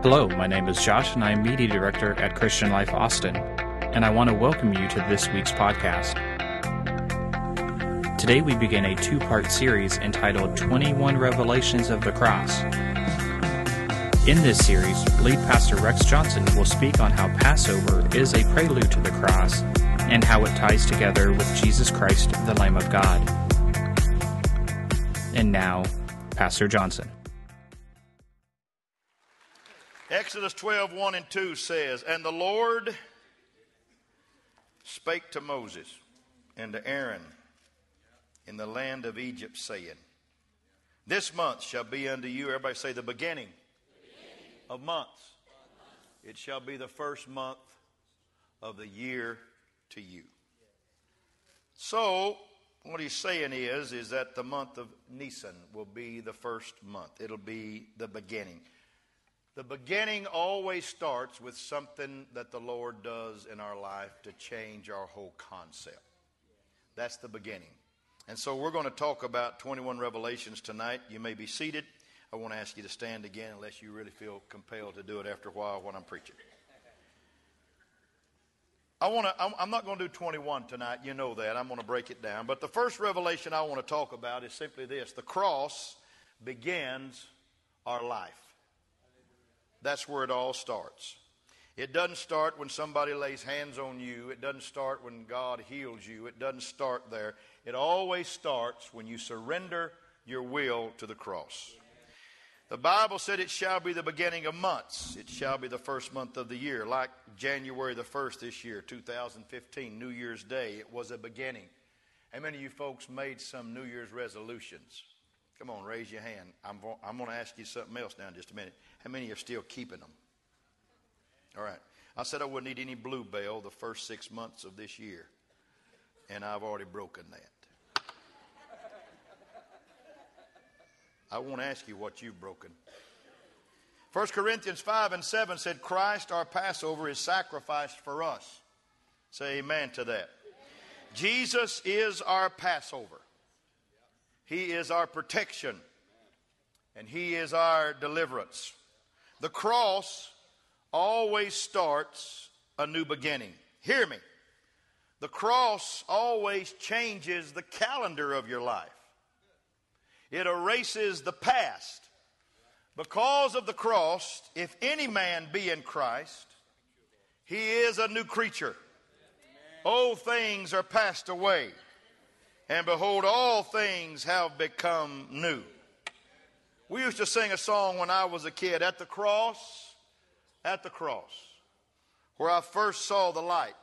Hello, my name is Josh, and I am Media Director at Christian Life Austin, and I want to welcome you to this week's podcast. Today we begin a two part series entitled 21 Revelations of the Cross. In this series, lead pastor Rex Johnson will speak on how Passover is a prelude to the cross and how it ties together with Jesus Christ, the Lamb of God. And now, Pastor Johnson. Exodus 12, 1 and 2 says, And the Lord spake to Moses and to Aaron in the land of Egypt, saying, This month shall be unto you, everybody say, the beginning, the beginning. of months. It shall be the first month of the year to you. So, what he's saying is, is that the month of Nisan will be the first month. It'll be the beginning. The beginning always starts with something that the Lord does in our life to change our whole concept. That's the beginning. And so we're going to talk about 21 Revelations tonight. You may be seated. I want to ask you to stand again unless you really feel compelled to do it after a while when I'm preaching. I want to, I'm not going to do 21 tonight. You know that. I'm going to break it down. But the first revelation I want to talk about is simply this the cross begins our life. That's where it all starts. It doesn't start when somebody lays hands on you. It doesn't start when God heals you. It doesn't start there. It always starts when you surrender your will to the cross. The Bible said it shall be the beginning of months. It shall be the first month of the year. Like January the 1st this year, 2015, New Year's Day, it was a beginning. How many of you folks made some New Year's resolutions? Come on, raise your hand. I'm, I'm going to ask you something else now in just a minute. How many are still keeping them? All right. I said I wouldn't eat any Blue Bell the first six months of this year, and I've already broken that. I won't ask you what you've broken. 1 Corinthians 5 and 7 said, Christ, our Passover, is sacrificed for us. Say amen to that. Jesus is our Passover. He is our protection, and He is our deliverance. The cross always starts a new beginning. Hear me. The cross always changes the calendar of your life, it erases the past. Because of the cross, if any man be in Christ, he is a new creature. Old things are passed away, and behold, all things have become new. We used to sing a song when I was a kid at the cross, at the cross, where I first saw the light.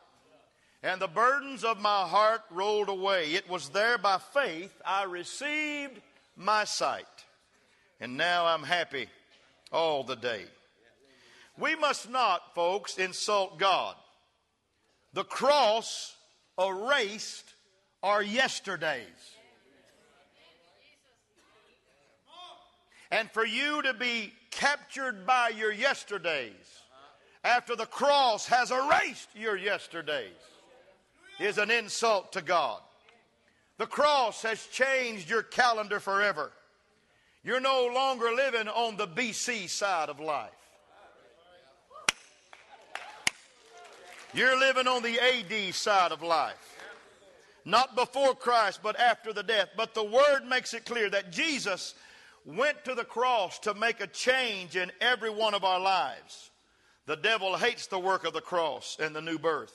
And the burdens of my heart rolled away. It was there by faith I received my sight. And now I'm happy all the day. We must not, folks, insult God. The cross erased our yesterdays. and for you to be captured by your yesterdays after the cross has erased your yesterdays is an insult to God. The cross has changed your calendar forever. You're no longer living on the BC side of life. You're living on the AD side of life. Not before Christ, but after the death. But the Word makes it clear that Jesus went to the cross to make a change in every one of our lives. The devil hates the work of the cross and the new birth.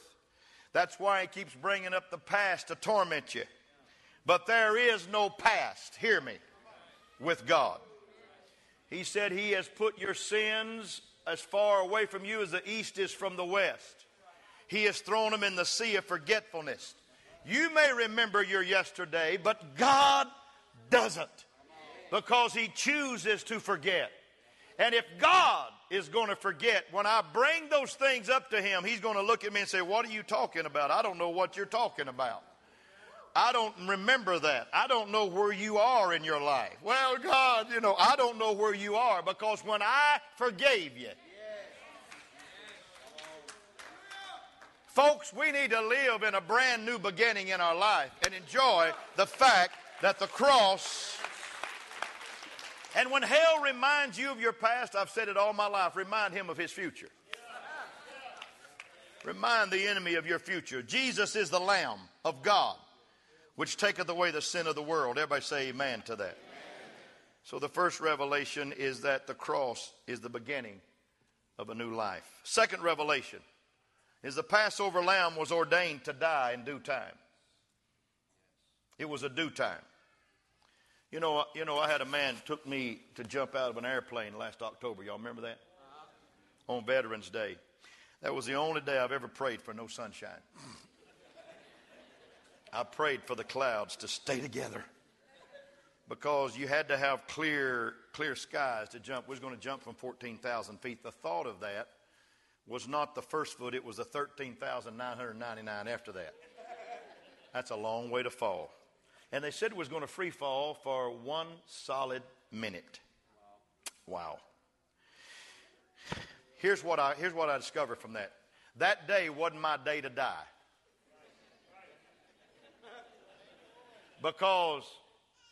That's why he keeps bringing up the past to torment you. But there is no past, hear me, with God. He said he has put your sins as far away from you as the east is from the west. He has thrown them in the sea of forgetfulness. You may remember your yesterday, but God doesn't because he chooses to forget. And if God is going to forget, when I bring those things up to him, he's going to look at me and say, What are you talking about? I don't know what you're talking about. I don't remember that. I don't know where you are in your life. Well, God, you know, I don't know where you are because when I forgave you, folks, we need to live in a brand new beginning in our life and enjoy the fact that the cross And when hell reminds you of your past, I've said it all my life, remind him of his future. Remind the enemy of your future. Jesus is the Lamb of God, which taketh away the sin of the world. Everybody say amen to that. So the first revelation is that the cross is the beginning of a new life. Second revelation is the Passover lamb was ordained to die in due time. It was a due time. You know, you know, I had a man took me to jump out of an airplane last October. Y'all remember that? On Veterans Day. That was the only day I've ever prayed for no sunshine. I prayed for the clouds to stay together because you had to have clear, clear skies to jump. We was going to jump from 14,000 feet. The thought of that was not the first foot, it was the 13,999 after that. That's a long way to fall. And they said it was going to free fall for one solid minute. Wow. Here's what I, here's what I discovered from that. That day wasn't my day to die. Because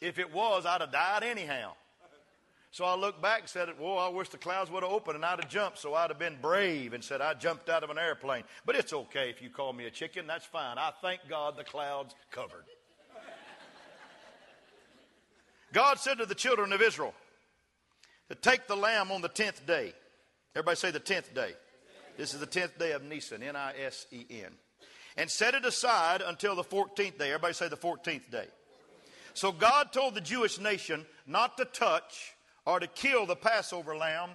if it was, I'd have died anyhow. So I looked back and said, Whoa, I wish the clouds would have opened and I'd have jumped. So I'd have been brave and said, I jumped out of an airplane. But it's okay if you call me a chicken. That's fine. I thank God the clouds covered. God said to the children of Israel to take the lamb on the tenth day. Everybody say the tenth day. This is the tenth day of Nisan, N I S E N. And set it aside until the 14th day. Everybody say the 14th day. So God told the Jewish nation not to touch or to kill the Passover lamb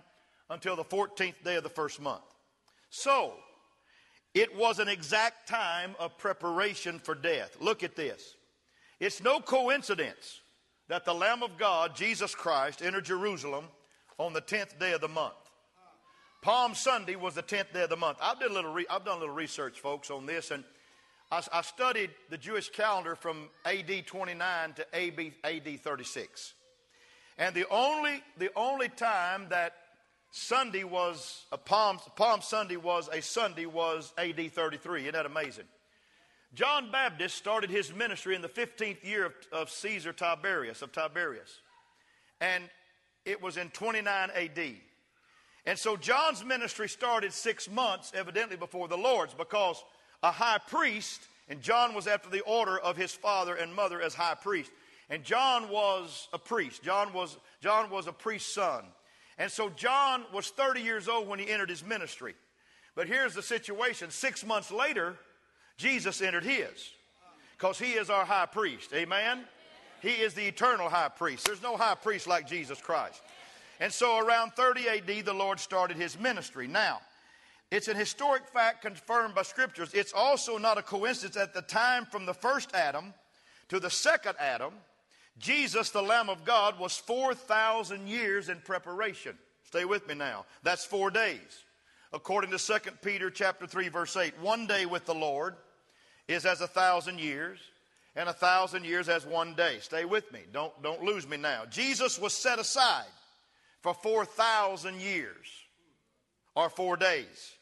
until the 14th day of the first month. So, it was an exact time of preparation for death. Look at this. It's no coincidence that the Lamb of God, Jesus Christ, entered Jerusalem on the 10th day of the month. Palm Sunday was the 10th day of the month. I've done a little, re- I've done a little research, folks, on this, and I, I studied the Jewish calendar from AD 29 to AB, AD 36. And the only, the only time that Sunday was a Palm, Palm Sunday was a Sunday was AD 33. Isn't that amazing? John Baptist started his ministry in the 15th year of, of Caesar Tiberius, of Tiberius. And it was in 29 AD. And so John's ministry started six months, evidently, before the Lord's, because a high priest, and John was after the order of his father and mother as high priest. And John was a priest. John was, John was a priest's son. And so John was 30 years old when he entered his ministry. But here's the situation six months later, Jesus entered his because he is our high priest. Amen? He is the eternal high priest. There's no high priest like Jesus Christ. And so around 30 AD, the Lord started his ministry. Now, it's an historic fact confirmed by scriptures. It's also not a coincidence at the time from the first Adam to the second Adam, Jesus, the Lamb of God, was 4,000 years in preparation. Stay with me now. That's four days. According to 2 Peter chapter 3, verse 8, one day with the Lord is as a thousand years, and a thousand years as one day. Stay with me. Don't, don't lose me now. Jesus was set aside for 4,000 years or four days.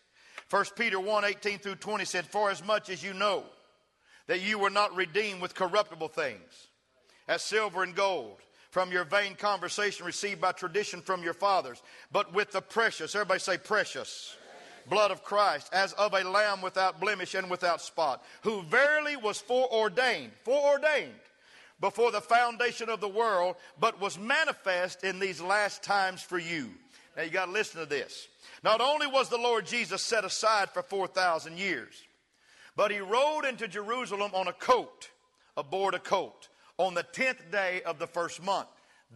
1 Peter 1 18 through 20 said, For as much as you know that you were not redeemed with corruptible things, as silver and gold, from your vain conversation received by tradition from your fathers, but with the precious, everybody say precious, blood of Christ, as of a lamb without blemish and without spot, who verily was foreordained, foreordained before the foundation of the world, but was manifest in these last times for you. Now you got to listen to this. Not only was the Lord Jesus set aside for 4,000 years, but he rode into Jerusalem on a coat, aboard a coat, on the 10th day of the first month.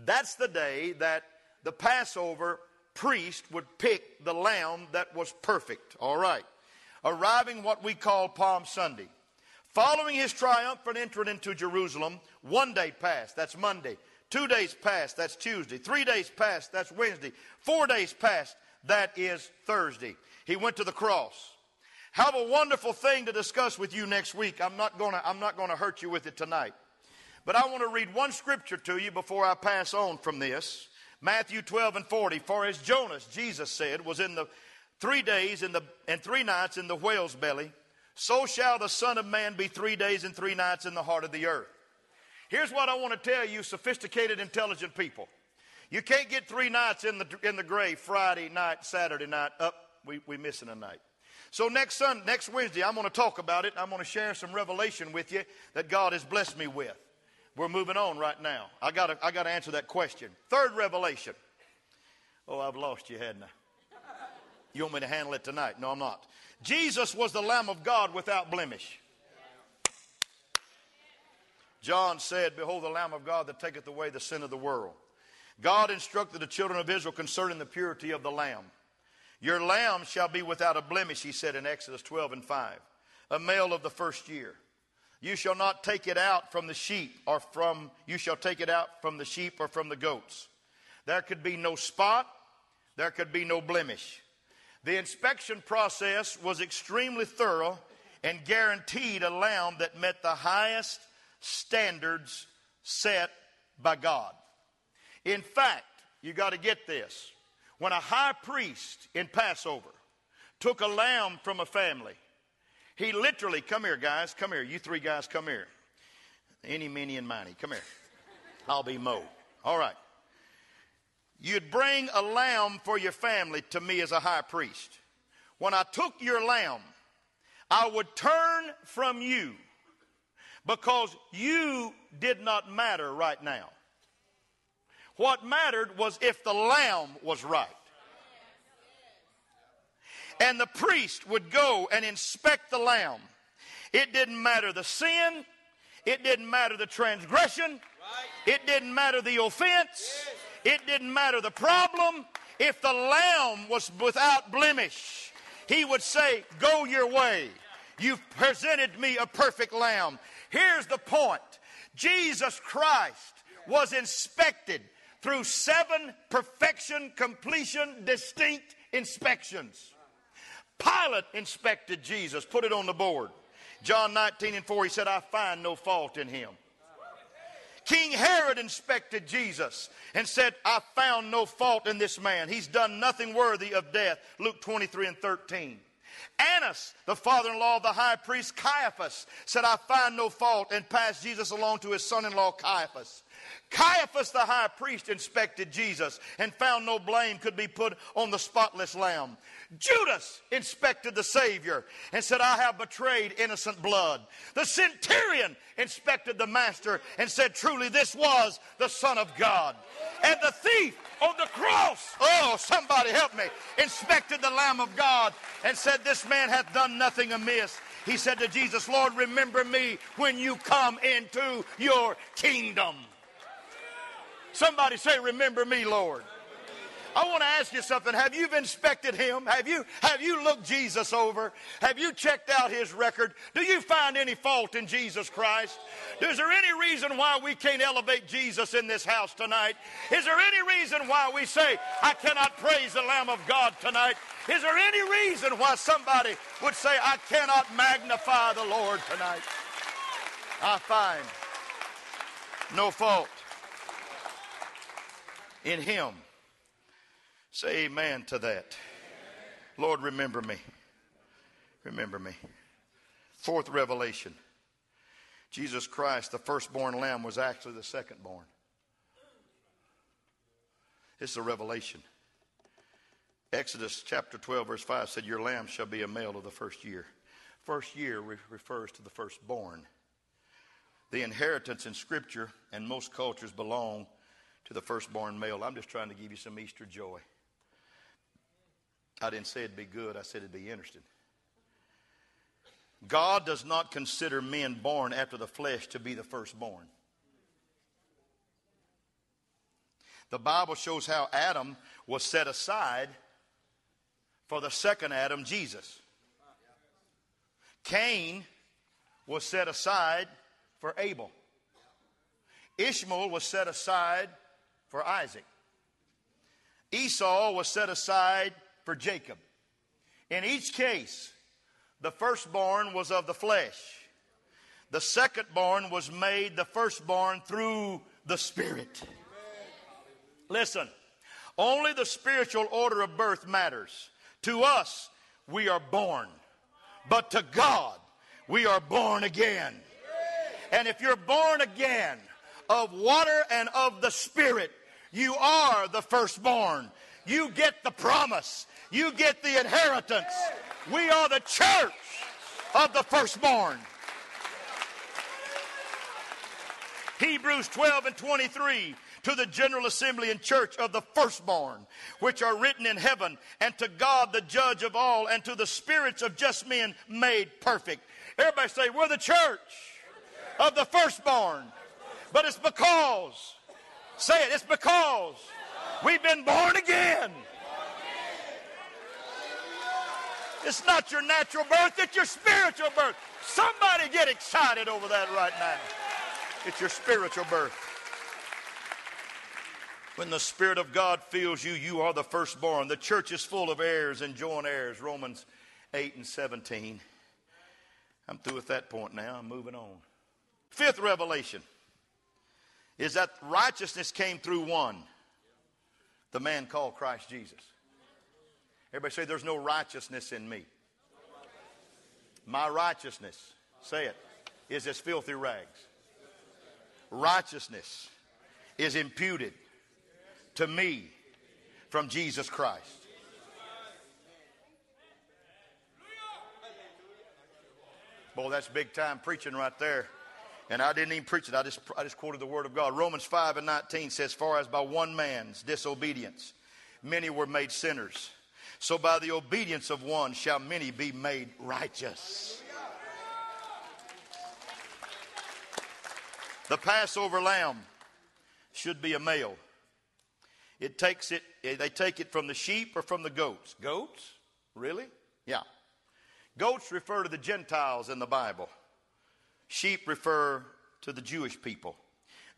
That's the day that the Passover priest would pick the lamb that was perfect. All right. Arriving what we call Palm Sunday. Following his triumphant entry into Jerusalem, one day passed, that's Monday. Two days passed, that's Tuesday. Three days passed, that's Wednesday. Four days passed, that is Thursday. He went to the cross. Have a wonderful thing to discuss with you next week. I'm not gonna, I'm not gonna hurt you with it tonight. But I want to read one scripture to you before I pass on from this. Matthew 12 and 40. For as Jonas, Jesus said, was in the three days in the, and three nights in the whale's belly, so shall the Son of Man be three days and three nights in the heart of the earth. Here's what I want to tell you, sophisticated, intelligent people. You can't get three nights in the, in the grave Friday night, Saturday night. Up, we, we missing a night. So next Sunday, next Wednesday, I'm going to talk about it. I'm going to share some revelation with you that God has blessed me with. We're moving on right now. I got I got to answer that question. Third revelation. Oh, I've lost you, hadn't I? You want me to handle it tonight? No, I'm not. Jesus was the Lamb of God without blemish. John said, Behold, the Lamb of God that taketh away the sin of the world. God instructed the children of Israel concerning the purity of the Lamb. Your lamb shall be without a blemish, he said in Exodus 12 and 5, a male of the first year. You shall not take it out from the sheep or from, you shall take it out from the sheep or from the goats. There could be no spot, there could be no blemish. The inspection process was extremely thorough and guaranteed a lamb that met the highest standards set by God. In fact, you got to get this. When a high priest in Passover took a lamb from a family, he literally, come here, guys, come here. You three guys, come here. Any, many, and miny, come here. I'll be Mo. All right. You'd bring a lamb for your family to me as a high priest. When I took your lamb, I would turn from you because you did not matter right now. What mattered was if the lamb was right. And the priest would go and inspect the lamb. It didn't matter the sin, it didn't matter the transgression, it didn't matter the offense, it didn't matter the problem. If the lamb was without blemish, he would say, Go your way. You've presented me a perfect lamb. Here's the point Jesus Christ was inspected through seven perfection, completion, distinct inspections. Pilate inspected Jesus, put it on the board. John 19 and 4, he said, I find no fault in him. King Herod inspected Jesus and said, I found no fault in this man. He's done nothing worthy of death. Luke 23 and 13. Annas, the father in law of the high priest Caiaphas, said, I find no fault and passed Jesus along to his son in law Caiaphas. Caiaphas the high priest inspected Jesus and found no blame could be put on the spotless lamb. Judas inspected the Savior and said, I have betrayed innocent blood. The centurion inspected the Master and said, Truly, this was the Son of God. And the thief on the cross, oh, somebody help me, inspected the Lamb of God and said, This man hath done nothing amiss. He said to Jesus, Lord, remember me when you come into your kingdom. Somebody say, Remember me, Lord. I want to ask you something. Have you inspected him? Have you, have you looked Jesus over? Have you checked out his record? Do you find any fault in Jesus Christ? Is there any reason why we can't elevate Jesus in this house tonight? Is there any reason why we say, I cannot praise the Lamb of God tonight? Is there any reason why somebody would say, I cannot magnify the Lord tonight? I find no fault in him. Say amen to that. Lord, remember me. Remember me. Fourth revelation Jesus Christ, the firstborn lamb, was actually the secondborn. This is a revelation. Exodus chapter 12, verse 5 said, Your lamb shall be a male of the first year. First year re- refers to the firstborn. The inheritance in Scripture and most cultures belong to the firstborn male. I'm just trying to give you some Easter joy. I didn't say it'd be good, I said it'd be interesting. God does not consider men born after the flesh to be the firstborn. The Bible shows how Adam was set aside for the second Adam, Jesus. Cain was set aside for Abel. Ishmael was set aside for Isaac. Esau was set aside for Jacob. In each case, the firstborn was of the flesh. The secondborn was made the firstborn through the Spirit. Listen, only the spiritual order of birth matters. To us, we are born, but to God, we are born again. And if you're born again of water and of the Spirit, You are the firstborn. You get the promise. You get the inheritance. We are the church of the firstborn. Hebrews 12 and 23 to the general assembly and church of the firstborn, which are written in heaven, and to God the judge of all, and to the spirits of just men made perfect. Everybody say, We're the church of the firstborn. But it's because Say it, it's because we've been born again. It's not your natural birth, it's your spiritual birth. Somebody get excited over that right now. It's your spiritual birth. When the Spirit of God fills you, you are the firstborn. The church is full of heirs and joint heirs. Romans 8 and 17. I'm through with that point now. I'm moving on. Fifth revelation is that righteousness came through one, the man called Christ Jesus. Everybody say, There's no righteousness in me. My righteousness, say it, is as filthy rags. Righteousness is imputed to me from Jesus Christ. Boy, that's big time preaching right there. And I didn't even preach it. I just, I just quoted the word of God. Romans 5 and 19 says, Far as by one man's disobedience, many were made sinners. So by the obedience of one shall many be made righteous. The Passover lamb should be a male. It takes it, they take it from the sheep or from the goats. Goats? Really? Yeah. Goats refer to the Gentiles in the Bible. Sheep refer to the Jewish people.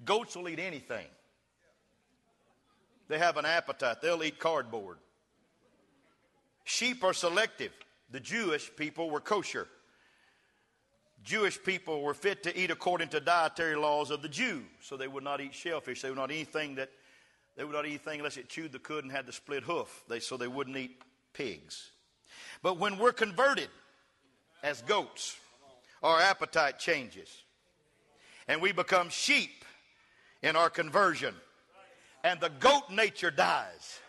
Goats will eat anything. They have an appetite. They'll eat cardboard. Sheep are selective. The Jewish people were kosher. Jewish people were fit to eat according to dietary laws of the Jew. So they would not eat shellfish. They would not eat anything that they would not eat anything unless it chewed the cud and had the split hoof. They, so they wouldn't eat pigs. But when we're converted as goats, our appetite changes. And we become sheep in our conversion. And the goat nature dies.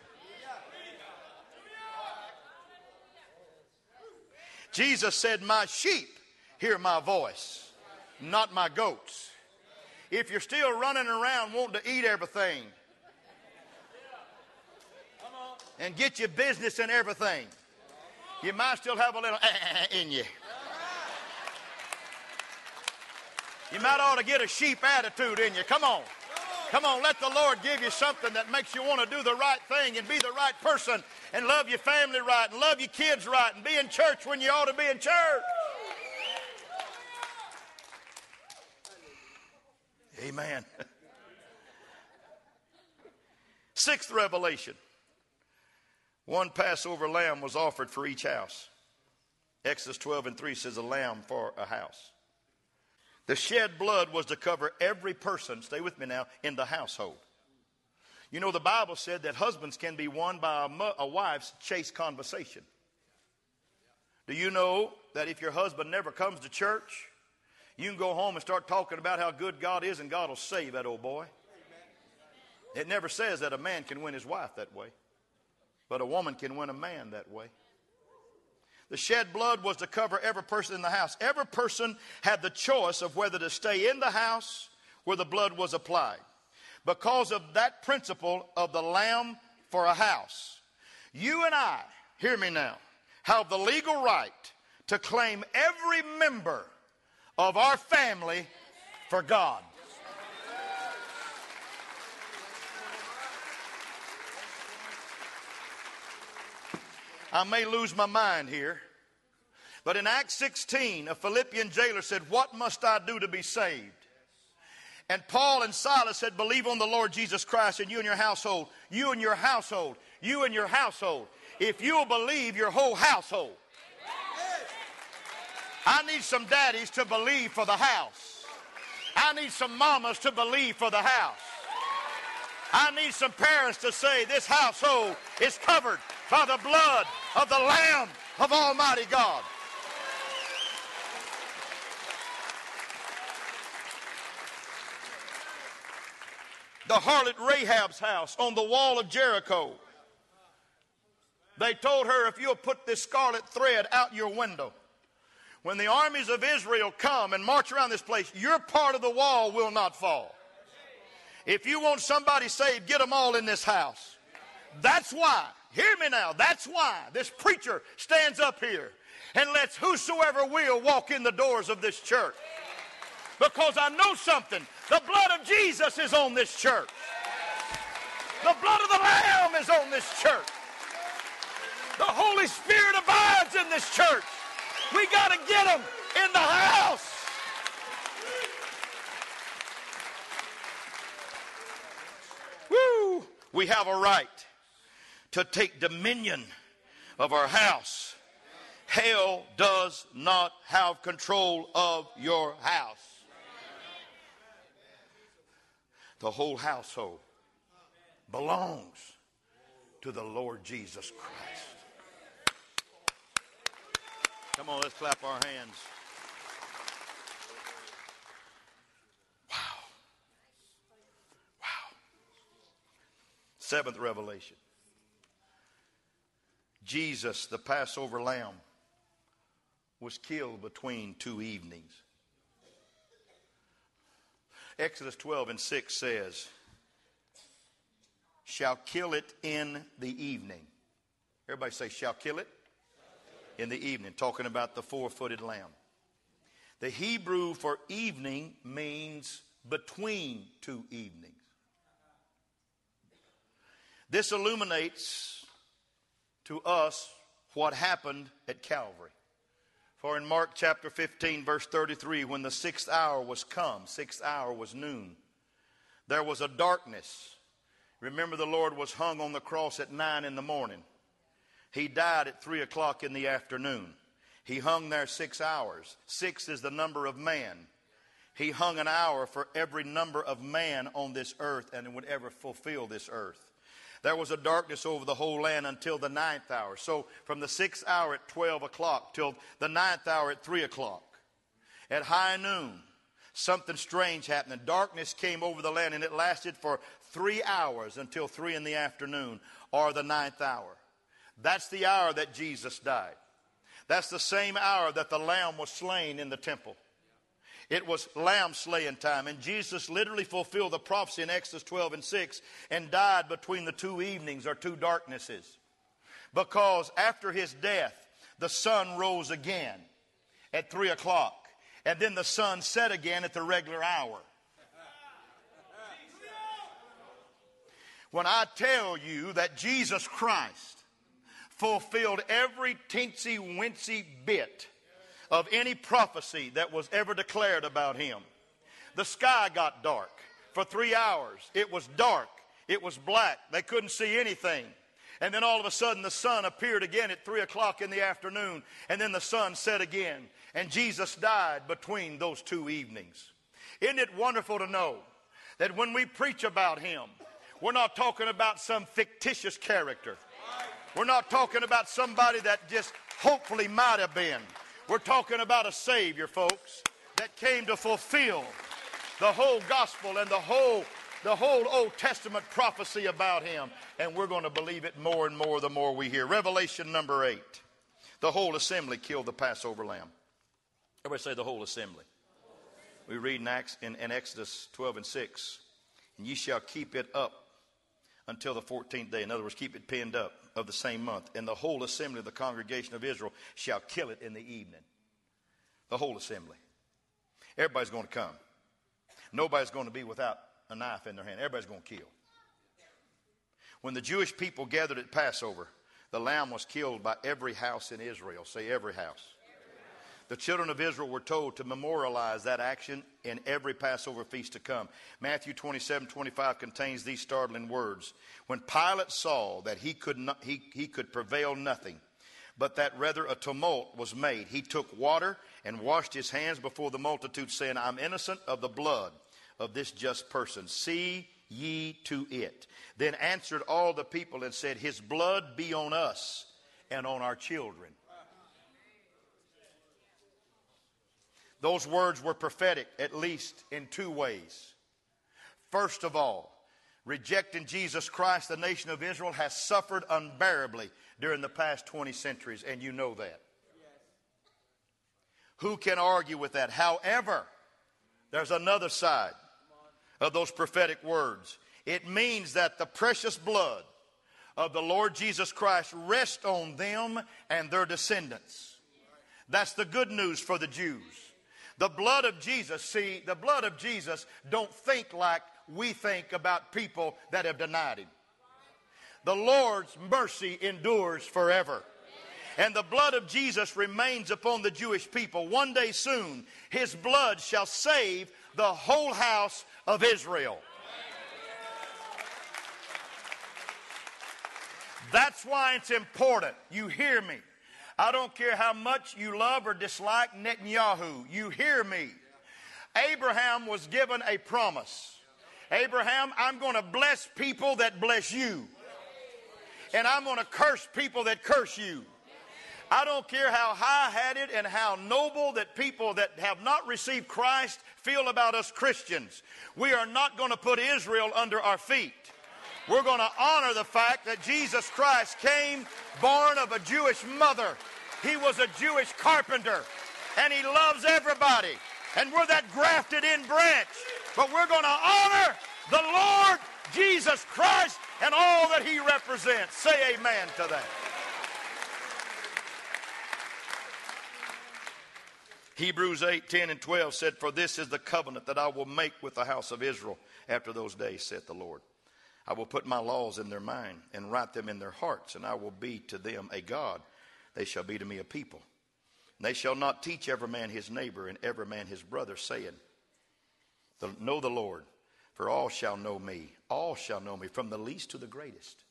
Jesus said, My sheep hear my voice, not my goats. If you're still running around wanting to eat everything and get your business and everything, you might still have a little uh, uh, uh, in you. You might ought to get a sheep attitude in you. Come on. Come on, let the Lord give you something that makes you want to do the right thing and be the right person and love your family right and love your kids right and be in church when you ought to be in church. Amen. Sixth revelation one Passover lamb was offered for each house. Exodus 12 and 3 says a lamb for a house. The shed blood was to cover every person, stay with me now, in the household. You know, the Bible said that husbands can be won by a, a wife's chaste conversation. Do you know that if your husband never comes to church, you can go home and start talking about how good God is and God will save that old boy? It never says that a man can win his wife that way, but a woman can win a man that way. The shed blood was to cover every person in the house. Every person had the choice of whether to stay in the house where the blood was applied. Because of that principle of the lamb for a house, you and I, hear me now, have the legal right to claim every member of our family for God. I may lose my mind here. But in Acts 16, a Philippian jailer said, What must I do to be saved? And Paul and Silas said, Believe on the Lord Jesus Christ, and you and your household, you and your household, you and your household. If you'll believe, your whole household. I need some daddies to believe for the house. I need some mamas to believe for the house. I need some parents to say, This household is covered by the blood of the Lamb of Almighty God. the harlot Rahab's house on the wall of Jericho. They told her, if you'll put this scarlet thread out your window, when the armies of Israel come and march around this place, your part of the wall will not fall. If you want somebody saved, get them all in this house. That's why, hear me now, that's why this preacher stands up here and lets whosoever will walk in the doors of this church. Because I know something. The blood of Jesus is on this church. The blood of the Lamb is on this church. The Holy Spirit abides in this church. We got to get them in the house. Woo! We have a right to take dominion of our house. Hell does not have control of your house. The whole household belongs to the Lord Jesus Christ. Come on, let's clap our hands. Wow. Wow. Seventh revelation Jesus, the Passover lamb, was killed between two evenings. Exodus 12 and 6 says, Shall kill it in the evening. Everybody say, Shall kill it in the evening, talking about the four footed lamb. The Hebrew for evening means between two evenings. This illuminates to us what happened at Calvary. For in Mark chapter 15, verse 33, when the sixth hour was come, sixth hour was noon, there was a darkness. Remember, the Lord was hung on the cross at nine in the morning. He died at three o'clock in the afternoon. He hung there six hours. Six is the number of man. He hung an hour for every number of man on this earth and would ever fulfill this earth. There was a darkness over the whole land until the ninth hour. So from the sixth hour at 12 o'clock till the ninth hour at 3 o'clock. At high noon, something strange happened. And Darkness came over the land and it lasted for three hours until 3 in the afternoon or the ninth hour. That's the hour that Jesus died. That's the same hour that the lamb was slain in the temple. It was lamb slaying time. And Jesus literally fulfilled the prophecy in Exodus 12 and 6 and died between the two evenings or two darknesses. Because after his death, the sun rose again at 3 o'clock. And then the sun set again at the regular hour. When I tell you that Jesus Christ fulfilled every teensy wincy bit of any prophecy that was ever declared about him. The sky got dark for three hours. It was dark. It was black. They couldn't see anything. And then all of a sudden the sun appeared again at three o'clock in the afternoon. And then the sun set again. And Jesus died between those two evenings. Isn't it wonderful to know that when we preach about him, we're not talking about some fictitious character. We're not talking about somebody that just hopefully might have been. We're talking about a Savior, folks, that came to fulfill the whole gospel and the whole the whole Old Testament prophecy about him. And we're going to believe it more and more the more we hear. Revelation number eight. The whole assembly killed the Passover lamb. Everybody say the whole assembly. We read in, Acts, in, in Exodus 12 and 6. And ye shall keep it up until the 14th day. In other words, keep it pinned up of the same month. And the whole assembly of the congregation of Israel shall kill it in the evening. The whole assembly. Everybody's going to come. Nobody's going to be without a knife in their hand. Everybody's going to kill. When the Jewish people gathered at Passover, the lamb was killed by every house in Israel. Say every house. The children of Israel were told to memorialize that action in every Passover feast to come. Matthew 27 25 contains these startling words. When Pilate saw that he could, not, he, he could prevail nothing, but that rather a tumult was made, he took water and washed his hands before the multitude, saying, I'm innocent of the blood of this just person. See ye to it. Then answered all the people and said, His blood be on us and on our children. Those words were prophetic, at least in two ways. First of all, rejecting Jesus Christ, the nation of Israel has suffered unbearably during the past 20 centuries, and you know that. Who can argue with that? However, there's another side of those prophetic words. It means that the precious blood of the Lord Jesus Christ rests on them and their descendants. That's the good news for the Jews. The blood of Jesus, see, the blood of Jesus don't think like we think about people that have denied him. The Lord's mercy endures forever. And the blood of Jesus remains upon the Jewish people. One day soon, his blood shall save the whole house of Israel. That's why it's important. You hear me. I don't care how much you love or dislike Netanyahu. You hear me. Abraham was given a promise. Abraham, I'm going to bless people that bless you. And I'm going to curse people that curse you. I don't care how high headed and how noble that people that have not received Christ feel about us Christians. We are not going to put Israel under our feet. We're going to honor the fact that Jesus Christ came born of a Jewish mother. He was a Jewish carpenter, and he loves everybody. And we're that grafted in branch. But we're going to honor the Lord Jesus Christ and all that he represents. Say amen to that. Hebrews 8, 10, and 12 said, For this is the covenant that I will make with the house of Israel after those days, saith the Lord. I will put my laws in their mind and write them in their hearts, and I will be to them a God. They shall be to me a people. And they shall not teach every man his neighbor and every man his brother, saying, Know the Lord, for all shall know me. All shall know me, from the least to the greatest.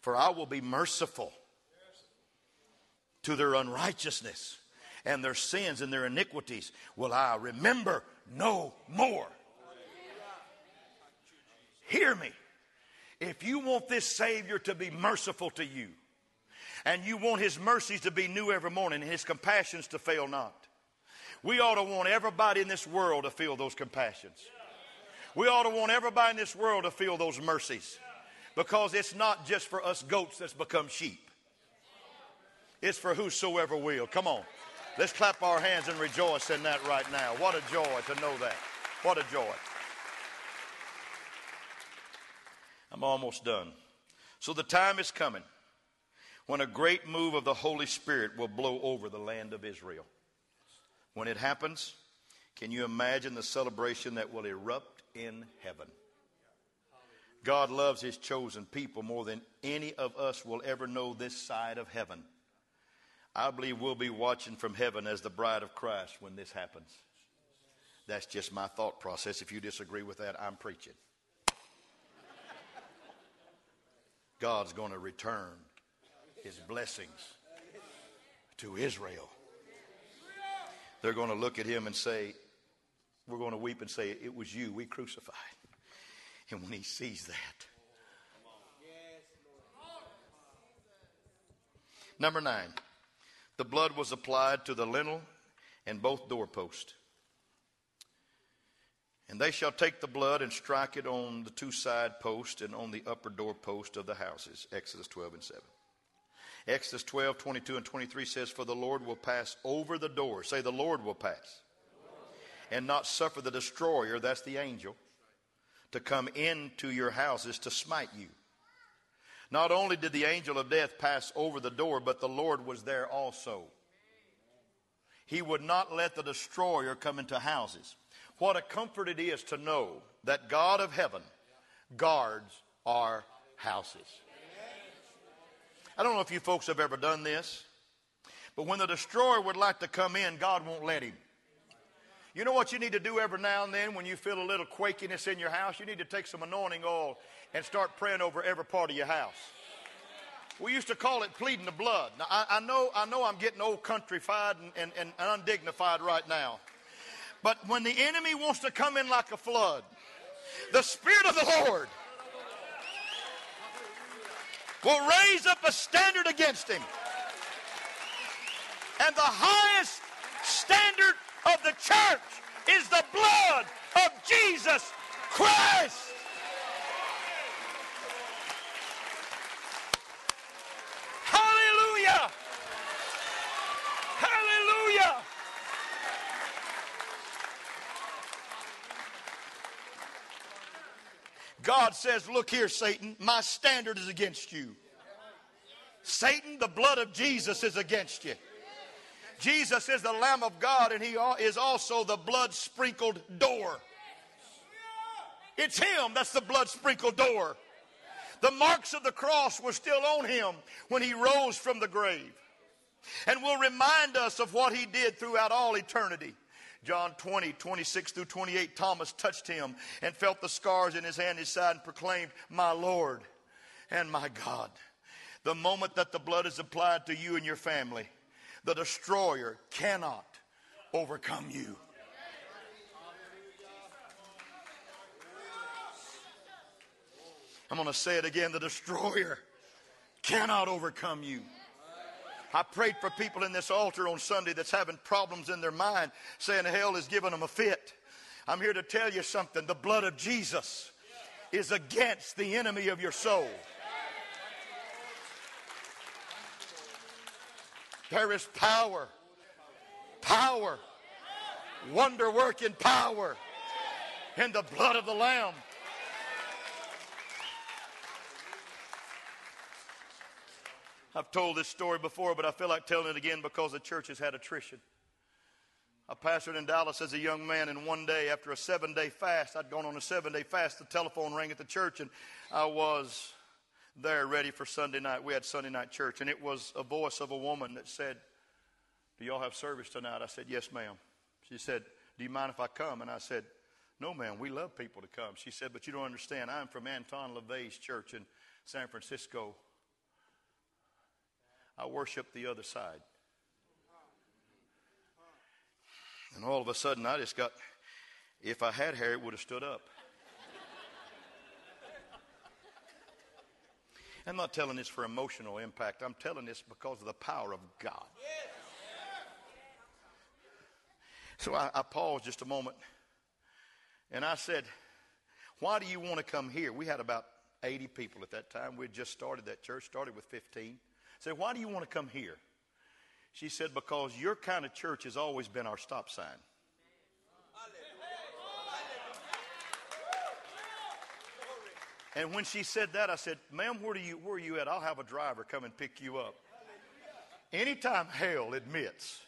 For I will be merciful to their unrighteousness and their sins and their iniquities will I remember no more. Hear me. If you want this Savior to be merciful to you, and you want His mercies to be new every morning, and His compassions to fail not, we ought to want everybody in this world to feel those compassions. We ought to want everybody in this world to feel those mercies. Because it's not just for us goats that's become sheep. It's for whosoever will. Come on. Let's clap our hands and rejoice in that right now. What a joy to know that. What a joy. I'm almost done. So the time is coming when a great move of the Holy Spirit will blow over the land of Israel. When it happens, can you imagine the celebration that will erupt in heaven? God loves his chosen people more than any of us will ever know this side of heaven. I believe we'll be watching from heaven as the bride of Christ when this happens. That's just my thought process. If you disagree with that, I'm preaching. God's going to return his blessings to Israel. They're going to look at him and say, We're going to weep and say, It was you we crucified. And when he sees that, Number nine. The blood was applied to the lintel and both doorposts. And they shall take the blood and strike it on the two side posts and on the upper door post of the houses. Exodus 12 and 7. Exodus 12, 22 and 23 says, For the Lord will pass over the door. Say, the Lord will pass. And not suffer the destroyer, that's the angel, to come into your houses to smite you. Not only did the angel of death pass over the door, but the Lord was there also. He would not let the destroyer come into houses. What a comfort it is to know that God of heaven guards our houses. I don't know if you folks have ever done this, but when the destroyer would like to come in, God won't let him. You know what you need to do every now and then when you feel a little quakiness in your house? You need to take some anointing oil and start praying over every part of your house. We used to call it pleading the blood. Now, I, I know, I know I'm getting old countryfied and, and, and undignified right now. But when the enemy wants to come in like a flood, the Spirit of the Lord will raise up a standard against him. And the highest standard of the church is the blood of Jesus Christ. God says, Look here, Satan, my standard is against you. Satan, the blood of Jesus is against you. Jesus is the Lamb of God, and He is also the blood sprinkled door. It's Him that's the blood sprinkled door. The marks of the cross were still on Him when He rose from the grave and will remind us of what He did throughout all eternity. John 20, 26 through 28, Thomas touched him and felt the scars in his hand and his side and proclaimed, My Lord and my God. The moment that the blood is applied to you and your family, the destroyer cannot overcome you. I'm going to say it again the destroyer cannot overcome you. I prayed for people in this altar on Sunday that's having problems in their mind, saying hell is giving them a fit. I'm here to tell you something. The blood of Jesus is against the enemy of your soul. There is power, power, wonder working power in the blood of the Lamb. I've told this story before, but I feel like telling it again because the church has had attrition. I pastored in Dallas as a young man, and one day after a seven day fast, I'd gone on a seven day fast, the telephone rang at the church, and I was there ready for Sunday night. We had Sunday night church, and it was a voice of a woman that said, Do y'all have service tonight? I said, Yes, ma'am. She said, Do you mind if I come? And I said, No, ma'am, we love people to come. She said, But you don't understand. I'm from Anton LaVey's church in San Francisco. I worship the other side. And all of a sudden, I just got, if I had hair, it would have stood up. I'm not telling this for emotional impact. I'm telling this because of the power of God. So I, I paused just a moment and I said, Why do you want to come here? We had about 80 people at that time. We had just started that church, started with 15. Said, Why do you want to come here? She said, Because your kind of church has always been our stop sign. And when she said that, I said, Ma'am, where, do you, where are you at? I'll have a driver come and pick you up. Anytime hell admits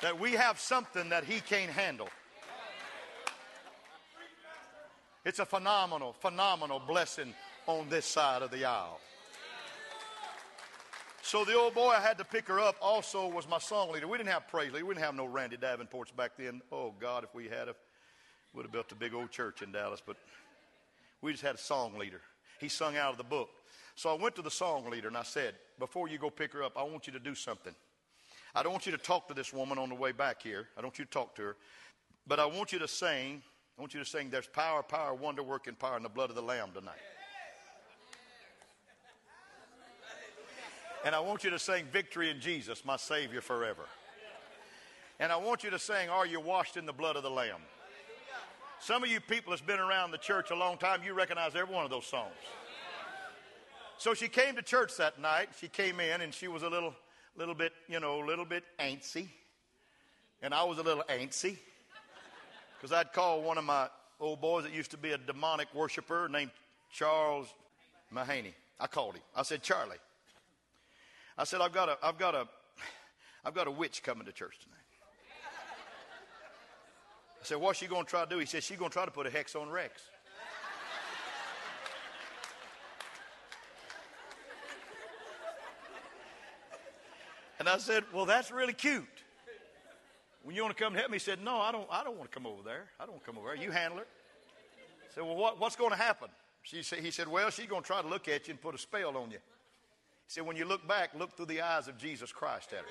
that we have something that he can't handle, it's a phenomenal, phenomenal blessing on this side of the aisle. So the old boy I had to pick her up also was my song leader. We didn't have praise leader. We didn't have no Randy Davenports back then. Oh God, if we had a would have built a big old church in Dallas, but we just had a song leader. He sung out of the book. So I went to the song leader and I said, Before you go pick her up, I want you to do something. I don't want you to talk to this woman on the way back here. I don't want you to talk to her. But I want you to sing, I want you to sing, There's power, power, wonder working power in the blood of the Lamb tonight. And I want you to sing Victory in Jesus, my Savior forever. And I want you to sing, Are you washed in the blood of the Lamb? Some of you people that's been around the church a long time, you recognize every one of those songs. So she came to church that night. She came in and she was a little, little bit, you know, a little bit antsy. And I was a little antsy because I'd call one of my old boys that used to be a demonic worshiper named Charles Mahaney. I called him. I said, Charlie. I said, I've got a, I've got a, I've got a witch coming to church tonight. I said, What's she going to try to do? He said, She's going to try to put a hex on Rex. and I said, Well, that's really cute. When you want to come and help me, he said, No, I don't, I don't want to come over there. I don't want to come over there. You handle it. I said, Well, what, what's going to happen? She said, he said, Well, she's going to try to look at you and put a spell on you. He said, When you look back, look through the eyes of Jesus Christ at her.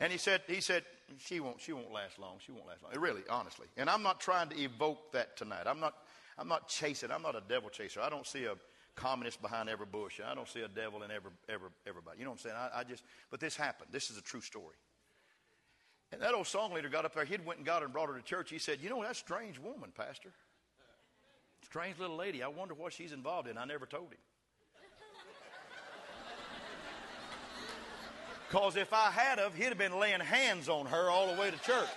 And he said, he said, she won't, she won't last long. She won't last long. Really, honestly. And I'm not trying to evoke that tonight. I'm not, I'm not chasing. I'm not a devil chaser. I don't see a communist behind every bush. I don't see a devil in every, every everybody. You know what I'm saying? I, I, just, but this happened. This is a true story. And that old song leader got up there. He'd went and got her and brought her to church. He said, you know, that strange woman, pastor. Strange little lady. I wonder what she's involved in. I never told him. Because if I had of, he'd have been laying hands on her all the way to church.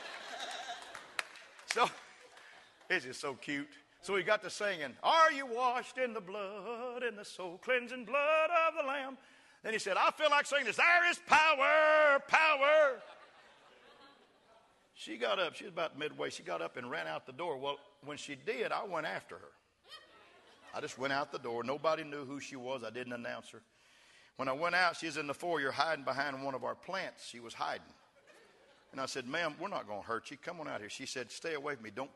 So, this is so cute. So he got to singing, Are you washed in the blood, in the soul cleansing blood of the Lamb? Then he said, I feel like singing this. There is power, power. She got up. She was about midway. She got up and ran out the door. Well, when she did, I went after her. I just went out the door. Nobody knew who she was. I didn't announce her. When I went out, she was in the foyer hiding behind one of our plants. She was hiding. And I said, Ma'am, we're not going to hurt you. Come on out here. She said, Stay away from me. Don't,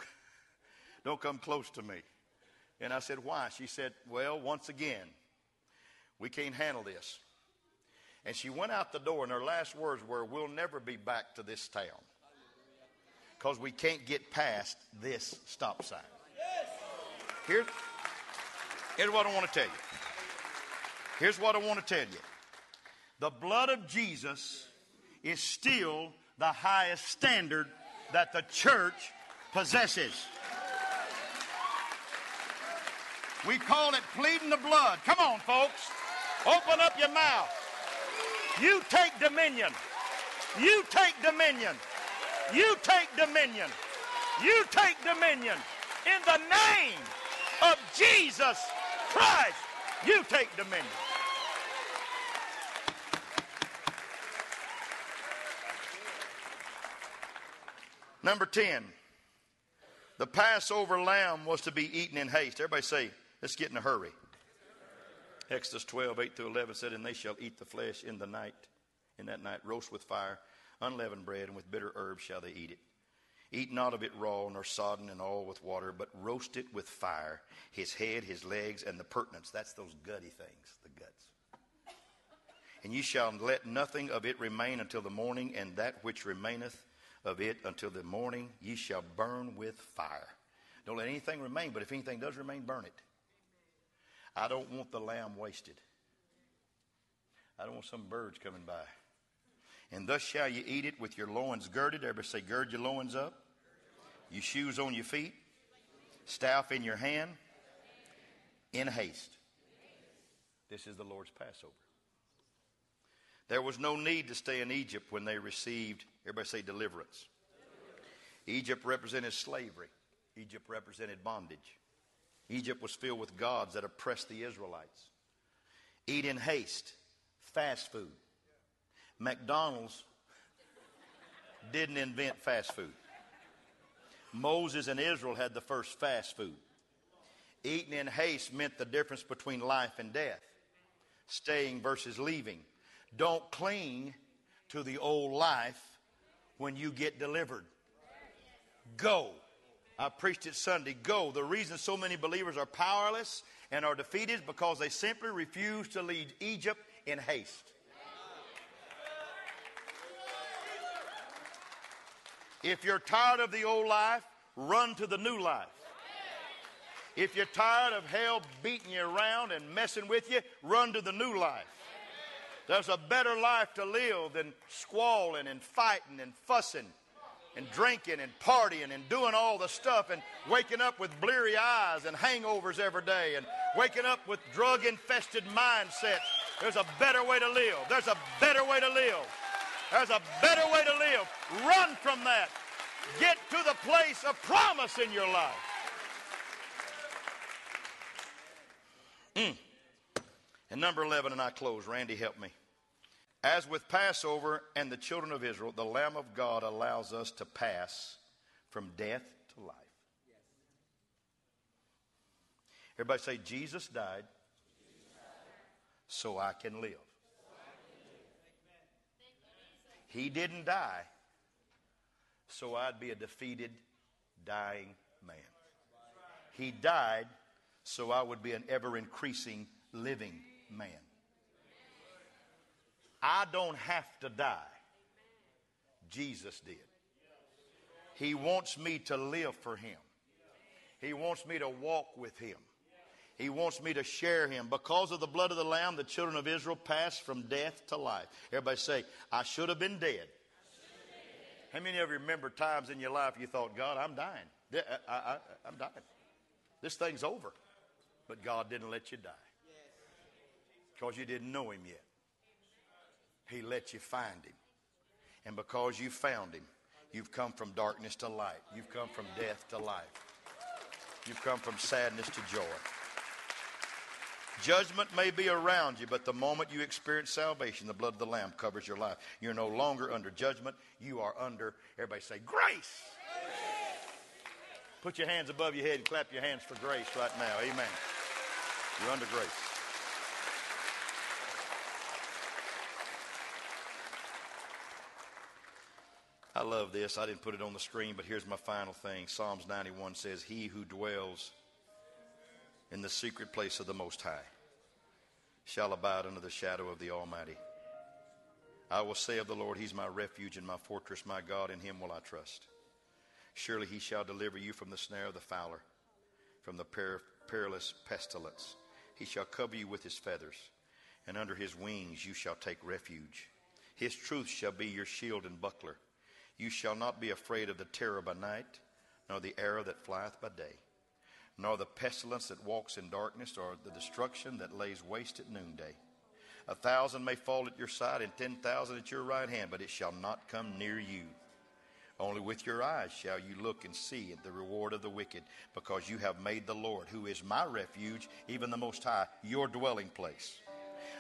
don't come close to me. And I said, Why? She said, Well, once again, we can't handle this. And she went out the door, and her last words were, We'll never be back to this town because we can't get past this stop sign. Here's, here's what I want to tell you. Here's what I want to tell you. The blood of Jesus is still the highest standard that the church possesses. We call it pleading the blood. Come on, folks. Open up your mouth. You take dominion. You take dominion. You take dominion. You take dominion. In the name of Jesus Christ, you take dominion. Number 10. The Passover lamb was to be eaten in haste. Everybody say, let's get in a hurry. Exodus 12, 8 through 11 said, And they shall eat the flesh in the night, in that night, roast with fire, unleavened bread, and with bitter herbs shall they eat it. Eat not of it raw, nor sodden and all with water, but roast it with fire, his head, his legs, and the purtenance. That's those gutty things, the guts. And ye shall let nothing of it remain until the morning, and that which remaineth of it until the morning ye shall burn with fire. Don't let anything remain, but if anything does remain, burn it. I don't want the lamb wasted. I don't want some birds coming by. And thus shall you eat it with your loins girded. Everybody say, gird your loins up. Your shoes on your feet. Staff in your hand. In haste. This is the Lord's Passover. There was no need to stay in Egypt when they received, everybody say deliverance. Egypt represented slavery. Egypt represented bondage. Egypt was filled with gods that oppressed the Israelites. Eat in haste, fast food. McDonald's didn't invent fast food. Moses and Israel had the first fast food. Eating in haste meant the difference between life and death, staying versus leaving. Don't cling to the old life when you get delivered. Go. I preached it Sunday. Go. The reason so many believers are powerless and are defeated because they simply refuse to leave Egypt in haste. If you're tired of the old life, run to the new life. If you're tired of hell beating you around and messing with you, run to the new life. There's a better life to live than squalling and fighting and fussing and drinking and partying and doing all the stuff and waking up with bleary eyes and hangovers every day and waking up with drug infested mindsets. There's a better way to live. There's a better way to live. There's a better way to live. Run from that. Get to the place of promise in your life. Mm. And number 11, and I close. Randy, help me. As with Passover and the children of Israel, the Lamb of God allows us to pass from death to life. Everybody say, Jesus died so I can live. He didn't die so I'd be a defeated, dying man. He died so I would be an ever increasing, living man. I don't have to die. Jesus did. He wants me to live for Him. He wants me to walk with Him. He wants me to share Him. Because of the blood of the Lamb, the children of Israel passed from death to life. Everybody say, I should have been dead. How many of you remember times in your life you thought, God, I'm dying? Uh, I, I, I'm dying. This thing's over. But God didn't let you die because you didn't know Him yet. He let you find Him. And because you found Him, You've come from darkness to light. You've come from death to life. You've come from sadness to joy. Judgment may be around you, but the moment you experience salvation, the blood of the Lamb covers your life. You're no longer under judgment. You are under, everybody say, grace. Put your hands above your head and clap your hands for grace right now. Amen. You're under grace. I love this. I didn't put it on the screen, but here's my final thing. Psalms 91 says, He who dwells in the secret place of the Most High shall abide under the shadow of the Almighty. I will say of the Lord, He's my refuge and my fortress, my God, in Him will I trust. Surely He shall deliver you from the snare of the fowler, from the per- perilous pestilence. He shall cover you with His feathers, and under His wings you shall take refuge. His truth shall be your shield and buckler. You shall not be afraid of the terror by night, nor the arrow that flieth by day nor the pestilence that walks in darkness, or the destruction that lays waste at noonday. A thousand may fall at your side, and ten thousand at your right hand, but it shall not come near you. Only with your eyes shall you look and see at the reward of the wicked, because you have made the Lord, who is my refuge, even the Most High, your dwelling place.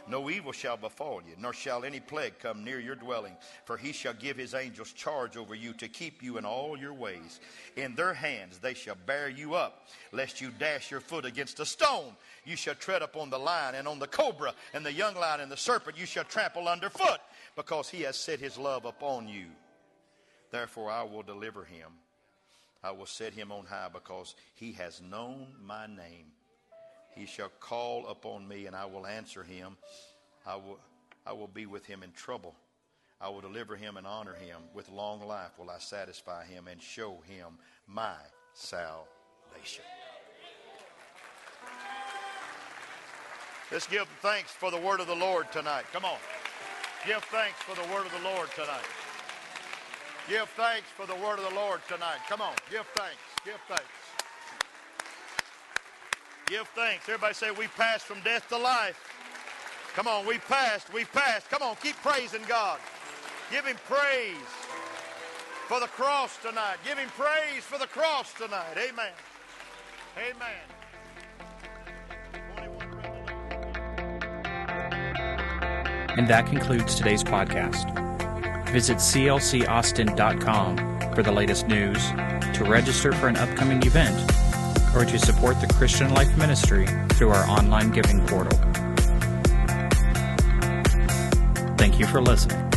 No evil shall befall you, nor shall any plague come near your dwelling. For he shall give his angels charge over you to keep you in all your ways. In their hands they shall bear you up, lest you dash your foot against a stone. You shall tread upon the lion and on the cobra, and the young lion and the serpent you shall trample underfoot, because he has set his love upon you. Therefore I will deliver him. I will set him on high, because he has known my name. He shall call upon me, and I will answer him. I will, I will be with him in trouble. I will deliver him and honor him. With long life will I satisfy him and show him my salvation. Let's give thanks for the word of the Lord tonight. Come on. Give thanks for the word of the Lord tonight. Give thanks for the word of the Lord tonight. Come on. Give thanks. Give thanks. Give thanks. Everybody say, We passed from death to life. Come on, we passed. We passed. Come on, keep praising God. Give Him praise for the cross tonight. Give Him praise for the cross tonight. Amen. Amen. And that concludes today's podcast. Visit clcaustin.com for the latest news, to register for an upcoming event, or to support the Christian Life Ministry through our online giving portal. Thank you for listening.